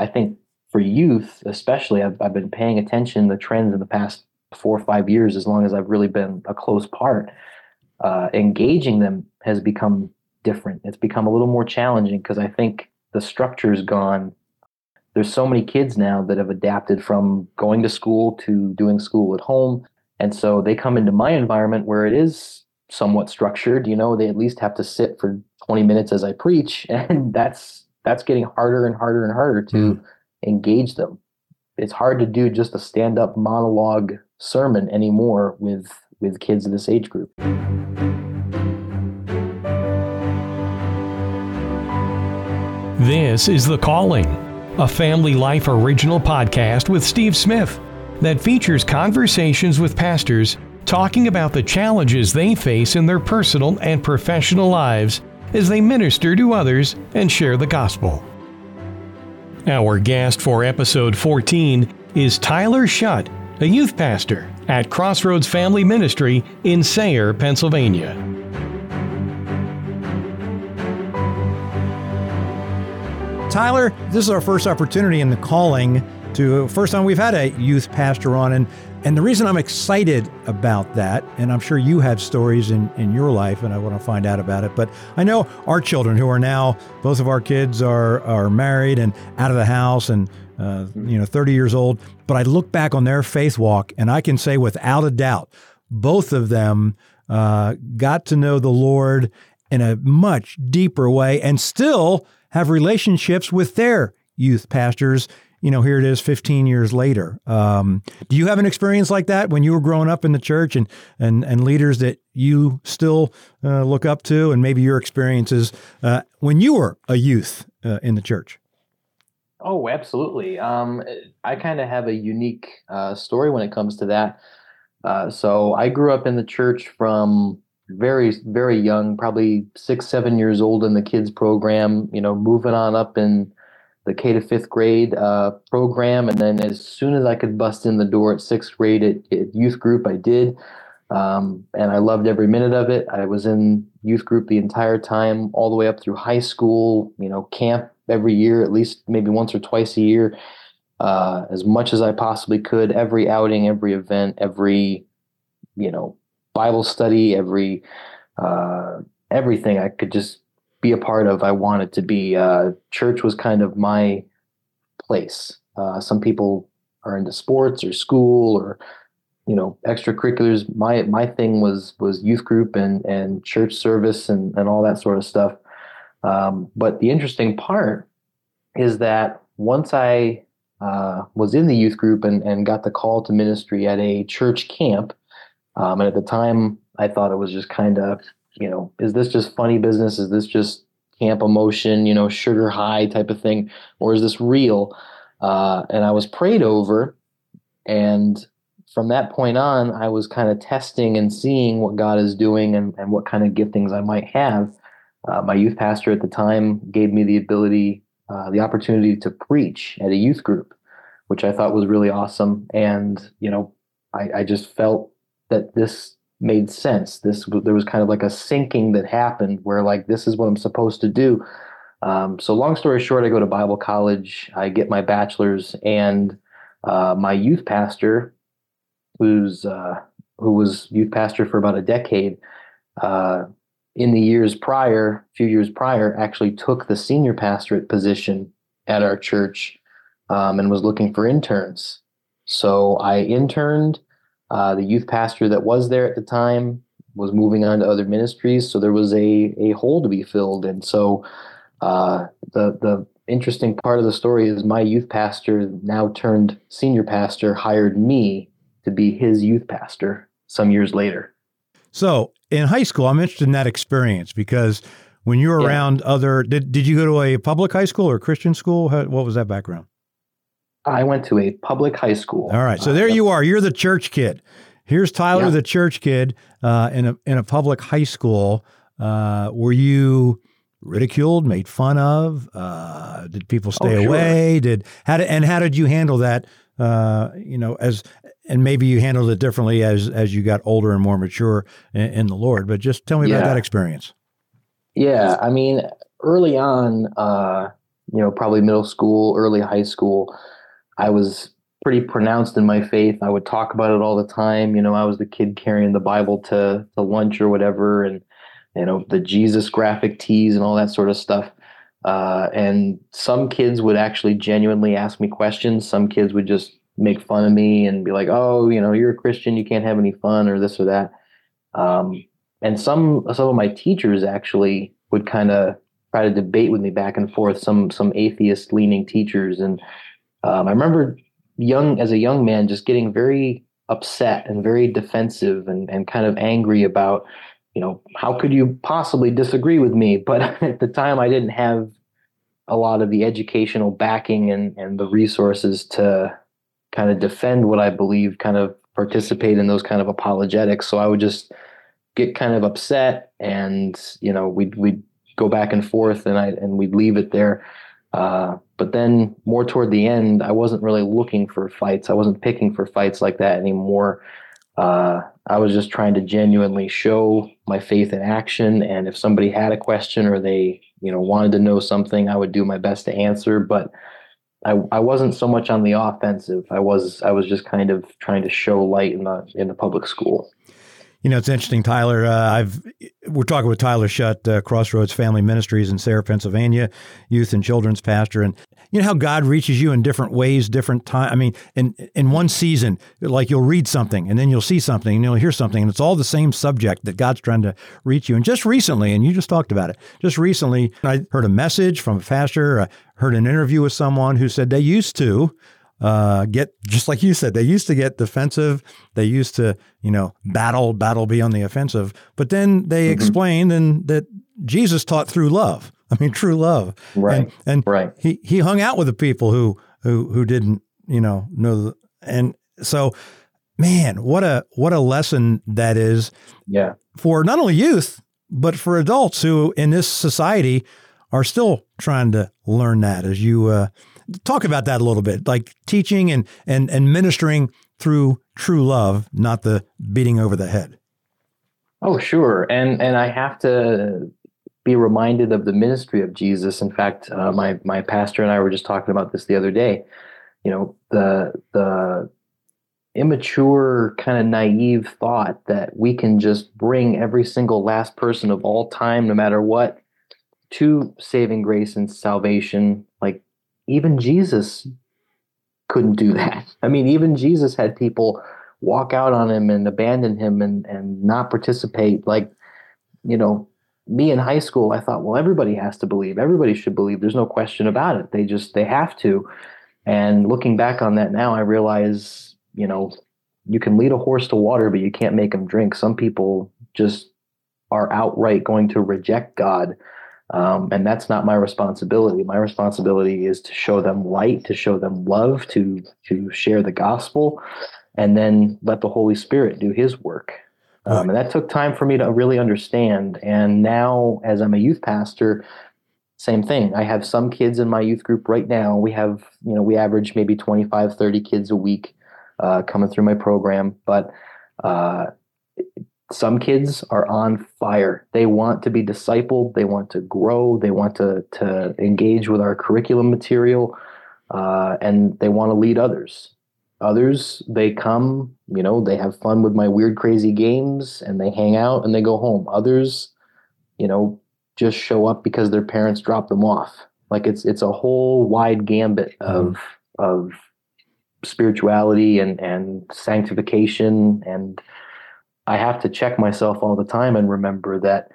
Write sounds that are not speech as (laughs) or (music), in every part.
I think for youth, especially, I've, I've been paying attention to the trends in the past four or five years, as long as I've really been a close part. Uh, engaging them has become different. It's become a little more challenging because I think the structure's gone. There's so many kids now that have adapted from going to school to doing school at home. And so they come into my environment where it is somewhat structured. You know, they at least have to sit for 20 minutes as I preach. (laughs) And that's that's getting harder and harder and harder to mm. engage them. It's hard to do just a stand-up monologue sermon anymore with with kids of this age group. This is The Calling, a family life original podcast with Steve Smith that features conversations with pastors talking about the challenges they face in their personal and professional lives as they minister to others and share the gospel. Our guest for episode 14 is Tyler Schutt, a youth pastor at Crossroads Family Ministry in Sayre, Pennsylvania. Tyler, this is our first opportunity in the calling to first time we've had a youth pastor on and and the reason I'm excited about that, and I'm sure you have stories in, in your life, and I want to find out about it. But I know our children who are now, both of our kids are are married and out of the house and uh, you know 30 years old. But I look back on their faith walk, and I can say without a doubt, both of them uh, got to know the Lord in a much deeper way, and still have relationships with their youth pastors. You know, here it is 15 years later. Um, do you have an experience like that when you were growing up in the church and, and, and leaders that you still uh, look up to, and maybe your experiences uh, when you were a youth uh, in the church? Oh, absolutely. Um, I kind of have a unique uh, story when it comes to that. Uh, so I grew up in the church from very very young, probably six seven years old in the kids program. You know, moving on up in the K to fifth grade uh, program, and then as soon as I could bust in the door at sixth grade at, at youth group, I did. Um, and I loved every minute of it. I was in youth group the entire time, all the way up through high school. You know, camp every year, at least maybe once or twice a year, uh, as much as I possibly could. Every outing, every event, every you know Bible study, every uh, everything I could just be a part of. I wanted to be. Uh, church was kind of my place. Uh, some people are into sports or school or you know extracurriculars. My my thing was was youth group and and church service and and all that sort of stuff. Um, but the interesting part is that once I uh, was in the youth group and, and got the call to ministry at a church camp, um, and at the time, I thought it was just kind of, you know, is this just funny business? Is this just camp emotion, you know, sugar high type of thing? Or is this real? Uh, and I was prayed over. And from that point on, I was kind of testing and seeing what God is doing and, and what kind of giftings I might have. Uh, my youth pastor at the time gave me the ability, uh, the opportunity to preach at a youth group, which I thought was really awesome. And, you know, I, I just felt that this made sense. This there was kind of like a sinking that happened where like this is what I'm supposed to do. Um, so long story short, I go to Bible college. I get my bachelor's, and uh, my youth pastor, who's uh, who was youth pastor for about a decade, uh, in the years prior, few years prior, actually took the senior pastorate position at our church um, and was looking for interns. So I interned uh, the youth pastor that was there at the time was moving on to other ministries, so there was a a hole to be filled. And so, uh, the the interesting part of the story is my youth pastor, now turned senior pastor, hired me to be his youth pastor some years later. So in high school, I'm interested in that experience because when you were yeah. around other, did did you go to a public high school or Christian school? How, what was that background? I went to a public high school. All right, so there uh, you are. You're the church kid. Here's Tyler, yeah. the church kid, uh, in a in a public high school. Uh, were you ridiculed, made fun of? Uh, did people stay oh, sure. away? Did how did and how did you handle that? Uh, you know, as and maybe you handled it differently as as you got older and more mature in, in the Lord. But just tell me yeah. about that experience. Yeah, I mean, early on, uh, you know, probably middle school, early high school, I was pretty pronounced in my faith. I would talk about it all the time. You know, I was the kid carrying the Bible to to lunch or whatever, and you know the Jesus graphic tees and all that sort of stuff. Uh, and some kids would actually genuinely ask me questions. Some kids would just make fun of me and be like, "Oh, you know, you're a Christian, you can't have any fun," or this or that. Um, and some some of my teachers actually would kind of try to debate with me back and forth. Some some atheist leaning teachers, and um, I remember young as a young man just getting very upset and very defensive and, and kind of angry about you know how could you possibly disagree with me? (laughs) But at the time i didn't have a lot of the educational backing and, and the resources to kind of defend what i believe kind of participate in those kind of apologetics. So i would just get kind of upset and you know we'd, we'd go back and forth and i and we'd leave it there. Uh, but then more toward the end, I wasn't really looking for fights. I wasn't picking for fights like that anymore. Uh, I was just trying to genuinely show my faith in action. And if somebody had a question or they, you know, wanted to know something, I would do my best to answer. But I, I wasn't so much on the offensive. I was I was just kind of trying to show light in the in the public school. You know, it's interesting, Tyler. Uh, I've we're talking with Tyler Schutt, uh, Crossroads Family Ministries in Sayre, Pennsylvania, youth and children's pastor, and you know how God reaches you in different ways, different time. I mean, in in one season, like you'll read something, and then you'll see something, and you'll hear something, and it's all the same subject that God's trying to reach you. And just recently, and you just talked about it, just recently, I heard a message from a pastor. I heard an interview with someone who said they used to uh, get just like you said, they used to get defensive. They used to, you know, battle, battle, be on the offensive. But then they mm-hmm. explained and that Jesus taught through love. (laughs) I mean, true love. Right. And, and right. He he hung out with the people who who who didn't, you know, know. The, and so, man, what a what a lesson that is. Yeah. For not only youth but for adults who in this society are still trying to learn that as you. Uh, talk about that a little bit, like teaching and and and ministering through true love, not the beating over the head. Oh, sure, and and I have to be reminded of the ministry of Jesus. In fact, uh, my my pastor and I were just talking about this the other day. You know, the the immature kind of naive thought that we can just bring every single last person of all time no matter what to saving grace and salvation like even Jesus couldn't do that. (laughs) I mean, even Jesus had people walk out on him and abandon him and, and not participate. Like, you know, me in high school, I thought, well, everybody has to believe. Everybody should believe. There's no question about it. They just, they have to. And looking back on that now, I realize, you know, you can lead a horse to water, but you can't make him drink. Some people just are outright going to reject God um, and that's not my responsibility. My responsibility is to show them light, to show them love, to to share the gospel, and then let the Holy Spirit do His work. Um, and that took time for me to really understand. And now, as I'm a youth pastor, same thing. I have some kids in my youth group right now. We have, you know, we average maybe 25, 30 kids a week uh, coming through my program. But uh, some kids are on fire. They want to be discipled. They want to grow. They want to to engage with our curriculum material, uh, and they want to lead others. Others, they come, you know, they have fun with my weird, crazy games, and they hang out and they go home. Others, you know, just show up because their parents drop them off. Like it's it's a whole wide gambit of mm-hmm. of spirituality and and sanctification and I have to check myself all the time and remember that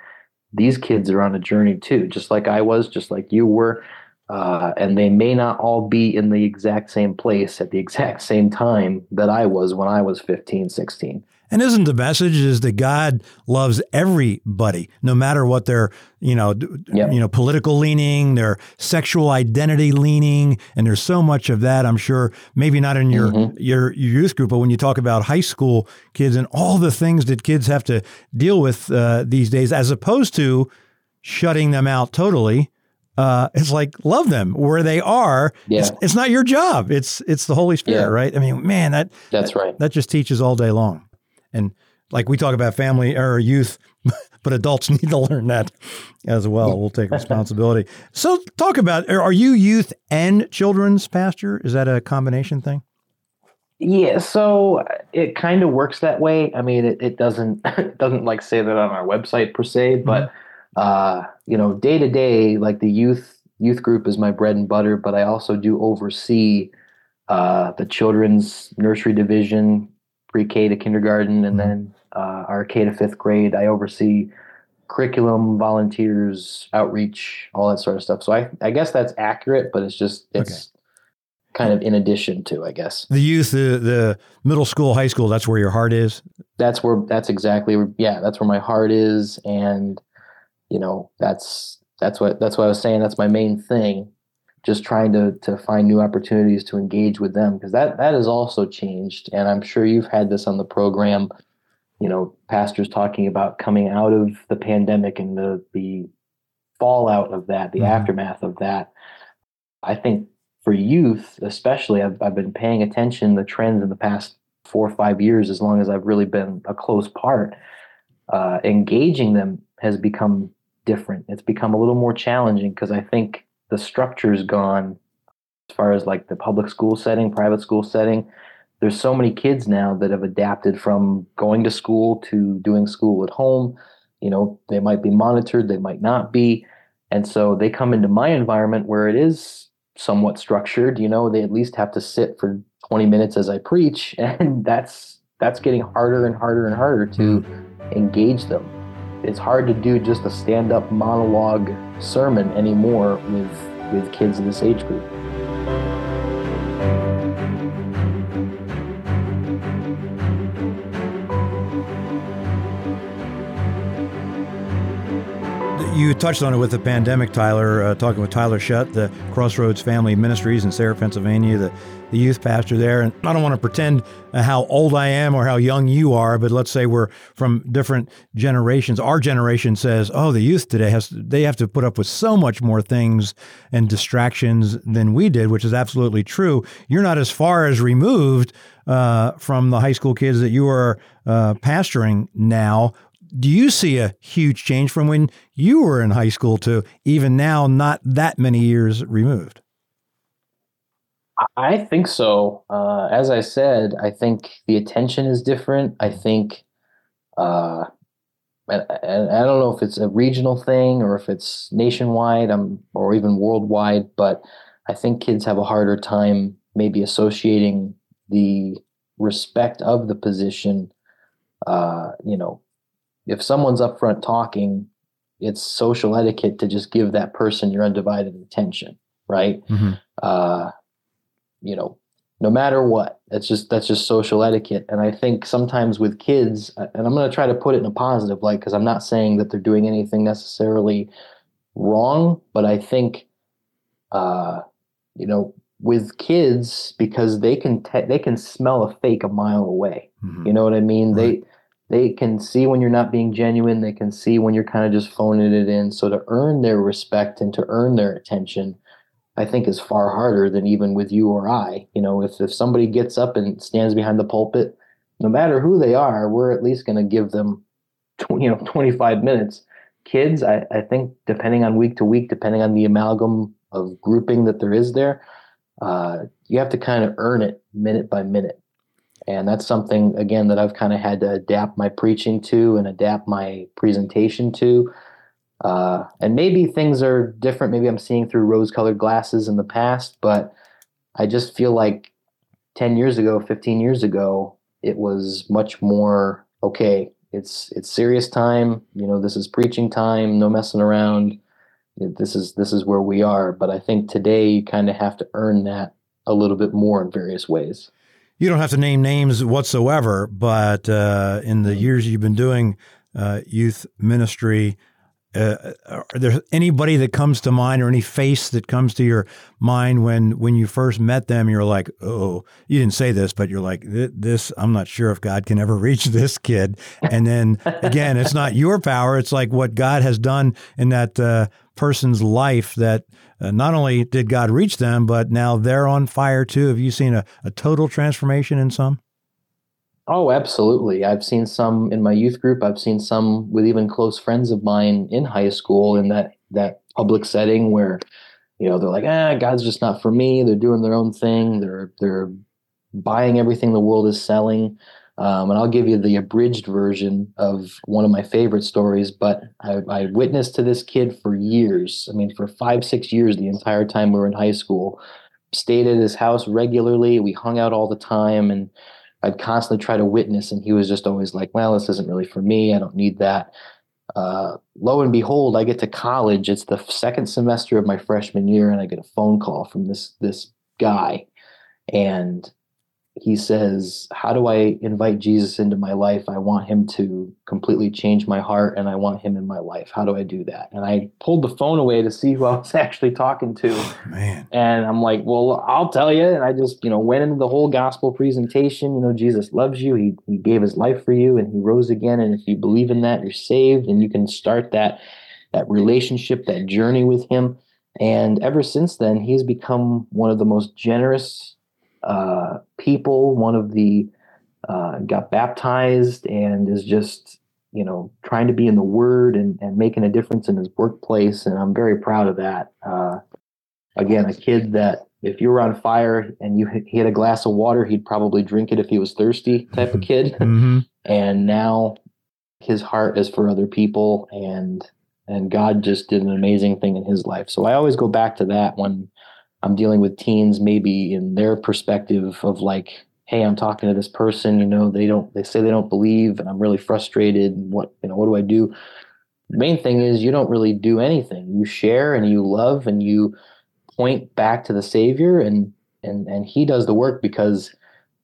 these kids are on a journey too, just like I was, just like you were. Uh, and they may not all be in the exact same place at the (laughs) exact same time that I was when I was 15, 16. And isn't the message is that God loves everybody, no matter what their, you know, yep. you know, political leaning, their sexual identity leaning, and there's so much of that. I'm sure maybe not in your mm-hmm. your, your youth group, but when you talk about high school kids and all the things that kids have to deal with uh, these days, as opposed to shutting them out totally. Uh, it's like love them where they are. Yeah. It's, it's not your job. It's it's the Holy Spirit, yeah. right? I mean, man, that that's right. That just teaches all day long. And like we talk about family or youth, (laughs) but adults (laughs) need to learn that as well. We'll take (laughs) responsibility. So, talk about are you youth and children's pastor? Is that a combination thing? Yeah, so it kind of works that way. I mean, it, it doesn't it doesn't like say that on our website per se, but mm-hmm. uh, you know, day to day, like the youth youth group is my bread and butter. But I also do oversee uh, the children's nursery division, pre-K to kindergarten, and mm-hmm. then uh, our K to fifth grade. I oversee curriculum, volunteers, outreach, all that sort of stuff. So I I guess that's accurate, but it's just it's. Okay kind of in addition to, I guess. The youth, the the middle school, high school, that's where your heart is. That's where that's exactly where yeah, that's where my heart is and you know, that's that's what that's what I was saying, that's my main thing. Just trying to to find new opportunities to engage with them because that that has also changed and I'm sure you've had this on the program, you know, pastors talking about coming out of the pandemic and the the fallout of that, the mm-hmm. aftermath of that. I think for youth, especially, I've, I've been paying attention the trends in the past four or five years, as long as I've really been a close part. Uh, engaging them has become different. It's become a little more challenging because I think the structure's gone as far as like the public school setting, private school setting. There's so many kids now that have adapted from going to school to doing school at home. You know, they might be monitored, they might not be. And so they come into my environment where it is somewhat structured you know they at least have to sit for 20 minutes as i preach (laughs) and that's that's getting harder and harder and harder to mm-hmm. engage them it's hard to do just a stand-up monologue sermon anymore with with kids in this age group you touched on it with the pandemic, Tyler, uh, talking with Tyler Schutt, the Crossroads Family Ministries in Sayre, Pennsylvania, the, the youth pastor there. And I don't want to pretend uh, how old I am or how young you are, but let's say we're from different generations. Our generation says, oh, the youth today has, they have to put up with so much more things and distractions than we did, which is absolutely true. You're not as far as removed uh, from the high school kids that you are uh, pastoring now do you see a huge change from when you were in high school to even now, not that many years removed? I think so. Uh, as I said, I think the attention is different. I think, uh, and, and I don't know if it's a regional thing or if it's nationwide um, or even worldwide, but I think kids have a harder time maybe associating the respect of the position, uh, you know, if someone's up front talking, it's social etiquette to just give that person your undivided attention, right? Mm-hmm. Uh, you know, no matter what, that's just that's just social etiquette. And I think sometimes with kids, and I'm going to try to put it in a positive light because I'm not saying that they're doing anything necessarily wrong, but I think, uh, you know, with kids because they can te- they can smell a fake a mile away. Mm-hmm. You know what I mean? Right. They they can see when you're not being genuine. They can see when you're kind of just phoning it in. So to earn their respect and to earn their attention, I think is far harder than even with you or I. You know, if, if somebody gets up and stands behind the pulpit, no matter who they are, we're at least going to give them, you know, 25 minutes. Kids, I, I think depending on week to week, depending on the amalgam of grouping that there is there, uh, you have to kind of earn it minute by minute. And that's something, again, that I've kind of had to adapt my preaching to and adapt my presentation to. Uh, and maybe things are different. Maybe I'm seeing through rose colored glasses in the past, but I just feel like 10 years ago, 15 years ago, it was much more okay. It's it's serious time. You know, this is preaching time. No messing around. This is this is where we are. But I think today you kind of have to earn that a little bit more in various ways you don't have to name names whatsoever, but uh, in the years you've been doing uh, youth ministry, uh, are there anybody that comes to mind or any face that comes to your mind when when you first met them you're like oh you didn't say this but you're like this i'm not sure if god can ever (laughs) reach this kid and then again it's not your power it's like what god has done in that uh, person's life that uh, not only did God reach them, but now they're on fire too. Have you seen a, a total transformation in some? Oh, absolutely. I've seen some in my youth group. I've seen some with even close friends of mine in high school in that that public setting where, you know, they're like, ah, God's just not for me. They're doing their own thing. They're they're buying everything the world is selling. Um, and I'll give you the abridged version of one of my favorite stories. But I, I witnessed to this kid for years. I mean, for five, six years, the entire time we were in high school. Stayed at his house regularly. We hung out all the time, and I'd constantly try to witness. And he was just always like, "Well, this isn't really for me. I don't need that." Uh, lo and behold, I get to college. It's the second semester of my freshman year, and I get a phone call from this this guy, and he says, How do I invite Jesus into my life? I want him to completely change my heart and I want him in my life. How do I do that? And I pulled the phone away to see who I was (laughs) actually talking to. Oh, man. And I'm like, Well, I'll tell you. And I just, you know, went into the whole gospel presentation. You know, Jesus loves you. He, he gave his life for you and he rose again. And if you believe in that, you're saved and you can start that that relationship, that journey with him. And ever since then, he's become one of the most generous uh, people. One of the uh, got baptized and is just you know trying to be in the Word and, and making a difference in his workplace, and I'm very proud of that. Uh, again, a kid that if you were on fire and you he had a glass of water, he'd probably drink it if he was thirsty, type of (laughs) kid. Mm-hmm. and now his heart is for other people, and and God just did an amazing thing in his life. So I always go back to that when I'm dealing with teens maybe in their perspective of like, hey, I'm talking to this person, you know, they don't they say they don't believe and I'm really frustrated and what you know, what do I do? The main thing is you don't really do anything. You share and you love and you point back to the Savior and and and he does the work because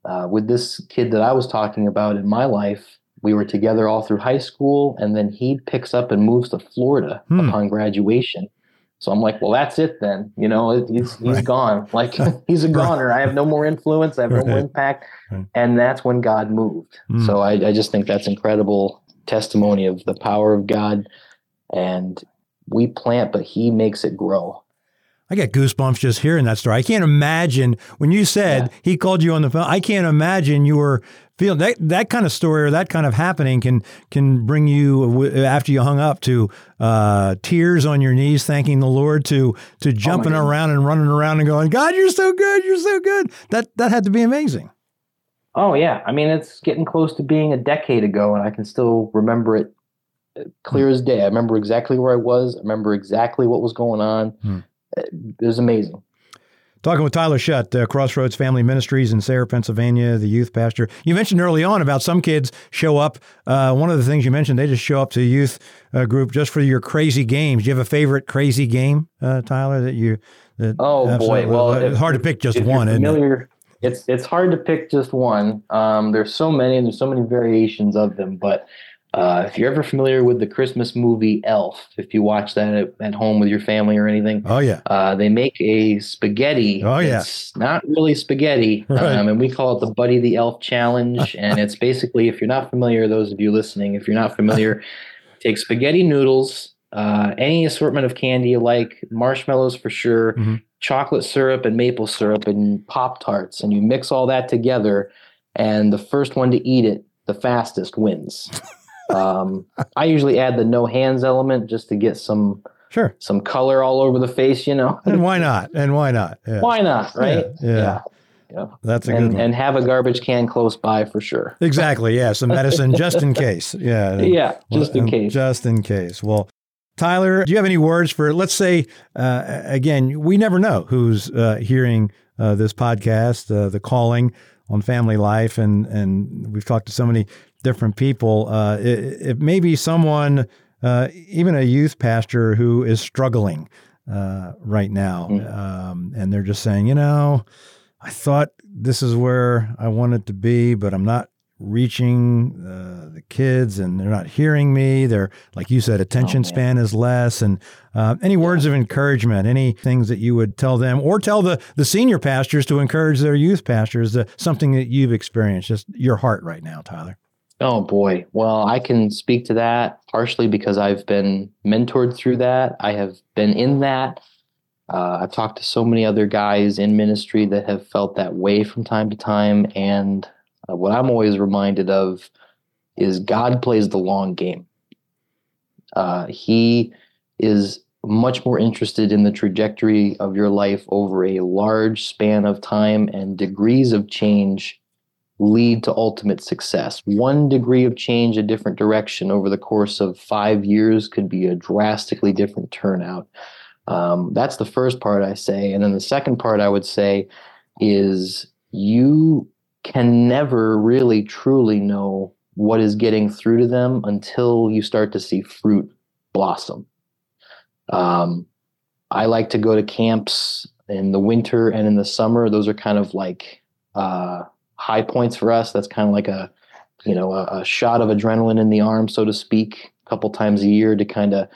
uh, with this kid that I was talking about in my life, we were together all through high school, and then he picks up and moves to Florida hmm. upon graduation. So I'm like, well, that's it then. You know, he's he's right. gone. (laughs) Like (laughs) he's a goner. Right. I have no more influence. I have right. no more impact. And that's when God moved. Mm. So I, I just think that's incredible testimony of the power of God. And we plant, but He makes it grow. I get goosebumps just hearing that story. I can't imagine when you said yeah. he called you on the phone. I can't imagine you were feeling that that kind of story or that kind of happening can can bring you after you hung up to uh, tears on your knees, thanking the Lord, to to oh jumping oh around and running around and going, God, you're so good, you're so good. That that had to be amazing. Oh yeah, I mean it's getting close to being a decade ago, and I can still remember it uh, clear as day. I remember exactly where I was. I remember exactly what was going on. Hmm it was amazing. Talking with Tyler Schutt, uh, Crossroads Family Ministries in Sayre, Pennsylvania, the youth pastor. You mentioned early on about some kids show up. Uh, one of the things you mentioned, they just show up to youth uh, group just for your crazy games. Do you have a favorite crazy game, uh, Tyler, that you? That oh boy, well, it's hard to pick just one. Familiar, it? It's it's hard to pick just one. Um, there's so many, and there's so many variations of them, but uh, if you're ever familiar with the Christmas movie Elf, if you watch that at, at home with your family or anything, oh yeah, uh, they make a spaghetti. Oh yeah, it's not really spaghetti, (laughs) right. um, and we call it the Buddy the Elf Challenge. (laughs) and it's basically, if you're not familiar, those of you listening, if you're not familiar, take spaghetti noodles, uh, any assortment of candy you like, marshmallows for sure, mm-hmm. chocolate syrup and maple syrup, and pop tarts, and you mix all that together, and the first one to eat it the fastest wins. (laughs) Um, I usually add the no hands element just to get some sure some color all over the face, you know. and why not? And why not? (laughs) Yeah. Why not? Right? Yeah. yeah. yeah. That's a and, good one. And have a garbage can close by for sure. Exactly. Yeah. Some medicine just in case. (laughs) Yeah. Yeah. Just well, in case. Just in case. Well, Tyler, do you have any words for, let's say, uh, again, we never know who's uh, hearing uh, this podcast, uh, The Calling on Family Life, and, and we've talked to so many different people. Uh, it, it may be someone, uh, even a youth pastor, who is struggling uh, right now, mm. um, and they're just saying, you know, I thought this is where I wanted to be, but I'm not reaching uh, the kids and they're not hearing me. They're, like you said, attention oh, span is less. And uh, any words of encouragement, any things that you would tell them or tell the, the senior pastors to encourage their youth pastors, uh, something that you've experienced, just your heart right now, Tyler? Oh boy. Well, I can speak to that partially because I've been mentored through that. I have been in that. Uh, I've talked to so many other guys in ministry that have felt that way from time to time. And uh, what I'm always reminded of is God plays the long game. Uh, he is much more interested in the trajectory of your life over a large span of time and degrees of change lead to ultimate success. One degree of change a different direction over the course of five years could be a drastically different turnout. Um, that's the first part I say. And then the second part I would say is you can never really truly know what is getting through to them until you start to see fruit blossom. Um, I like to go to camps in the winter and in the summer. Those are kind of like uh, high points for us. That's kind of like a, you know, a, a shot of adrenaline in the arm, so to speak, a couple times a year to kind of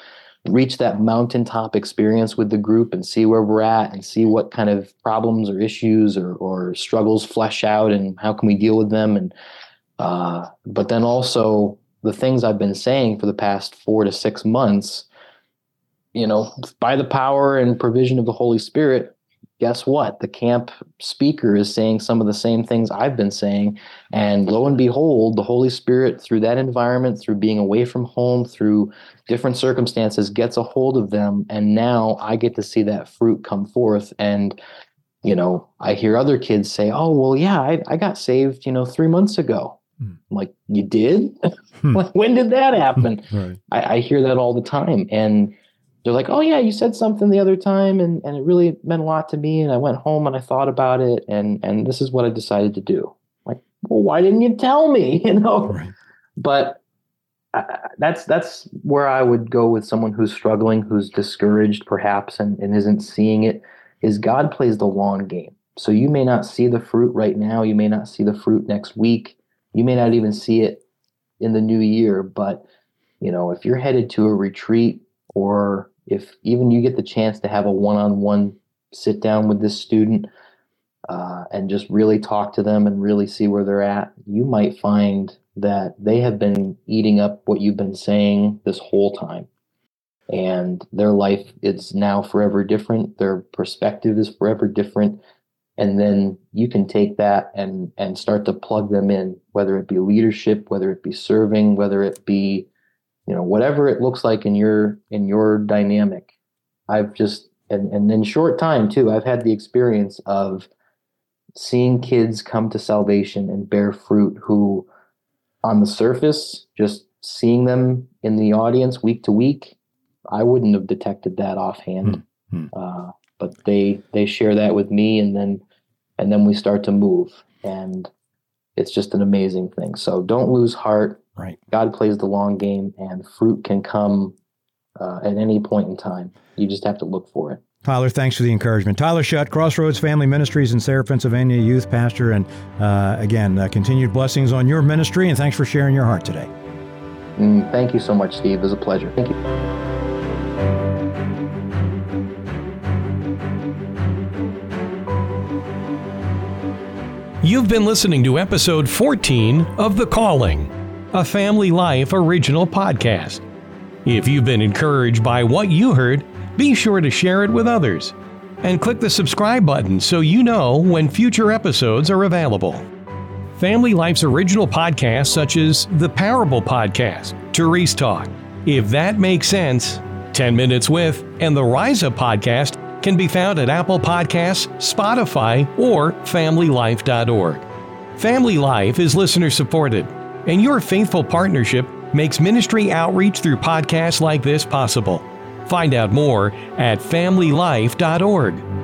reach that mountaintop experience with the group and see where we're at and see what kind of problems or issues or, or struggles flesh out and how can we deal with them and uh, but then also the things I've been saying for the past four to six months, you know, by the power and provision of the Holy Spirit, guess what? The camp speaker is saying some of the same things I've been saying. And lo and behold, the Holy Spirit, through that environment, through being away from home, through different circumstances, gets a hold of them. And now I get to see that fruit come forth. And, you know, I hear other kids say, oh, well, yeah, I, I got saved, you know, three months ago. Hmm. I'm like, you did? Hmm. (laughs) when did that happen? (laughs) right. I, I hear that all the time. And, they're like, oh yeah, you said something the other time and, and it really meant a lot to me. And I went home and I thought about it and, and this is what I decided to do. like, well, why didn't you tell me? (laughs) You know, right. but uh, that's, that's where I would go with someone who's struggling, who's discouraged perhaps, and, and isn't seeing it is God plays the long game. So you may not see the fruit right now. You may not see the fruit next week. You may not even see it in the new year, but you know, if you're headed to a retreat or if even you get the chance to have a one-on-one sit down with this student uh, and just really talk to them and really see where they're at, you might find that they have been eating up what you've been saying this whole time. And their life is now forever different. Their perspective is forever different. And then you can take that and, and start to plug them in, whether it be leadership, whether it be serving, whether it be you know whatever it looks like in your in your dynamic. I've just and, and in short time too i've had the experience of seeing kids come to salvation and bear fruit who on the surface just seeing them in the audience week to week i wouldn't have detected that offhand. Mm-hmm. uh, but they they share that with me and then and then we start to move. And it's just an amazing thing. So don't lose heart Right. God plays the long game, and fruit can come uh, at any point in time. You just have to look for it. Tyler, thanks for the encouragement. Tyler Schutt, Crossroads Family Ministries in Sayre, Pennsylvania, youth pastor. And uh, again, uh, continued blessings on your ministry, and thanks for sharing your heart today. Mm, thank you so much, Steve. It was a pleasure. Thank you. You've been listening to episode 14 of The Calling a Family Life original podcast. If you've been encouraged by what you heard, be sure to share it with others and click the subscribe button so you know when future episodes are available. Family Life's original podcasts, such as the Parable Podcast, Therese Talk, If That Makes Sense, 10 Minutes With, and the Rise Up Podcast can be found at Apple Podcasts, Spotify, or FamilyLife.org. Family Life is listener supported and your faithful partnership makes ministry outreach through podcasts like this possible. Find out more at familylife.org.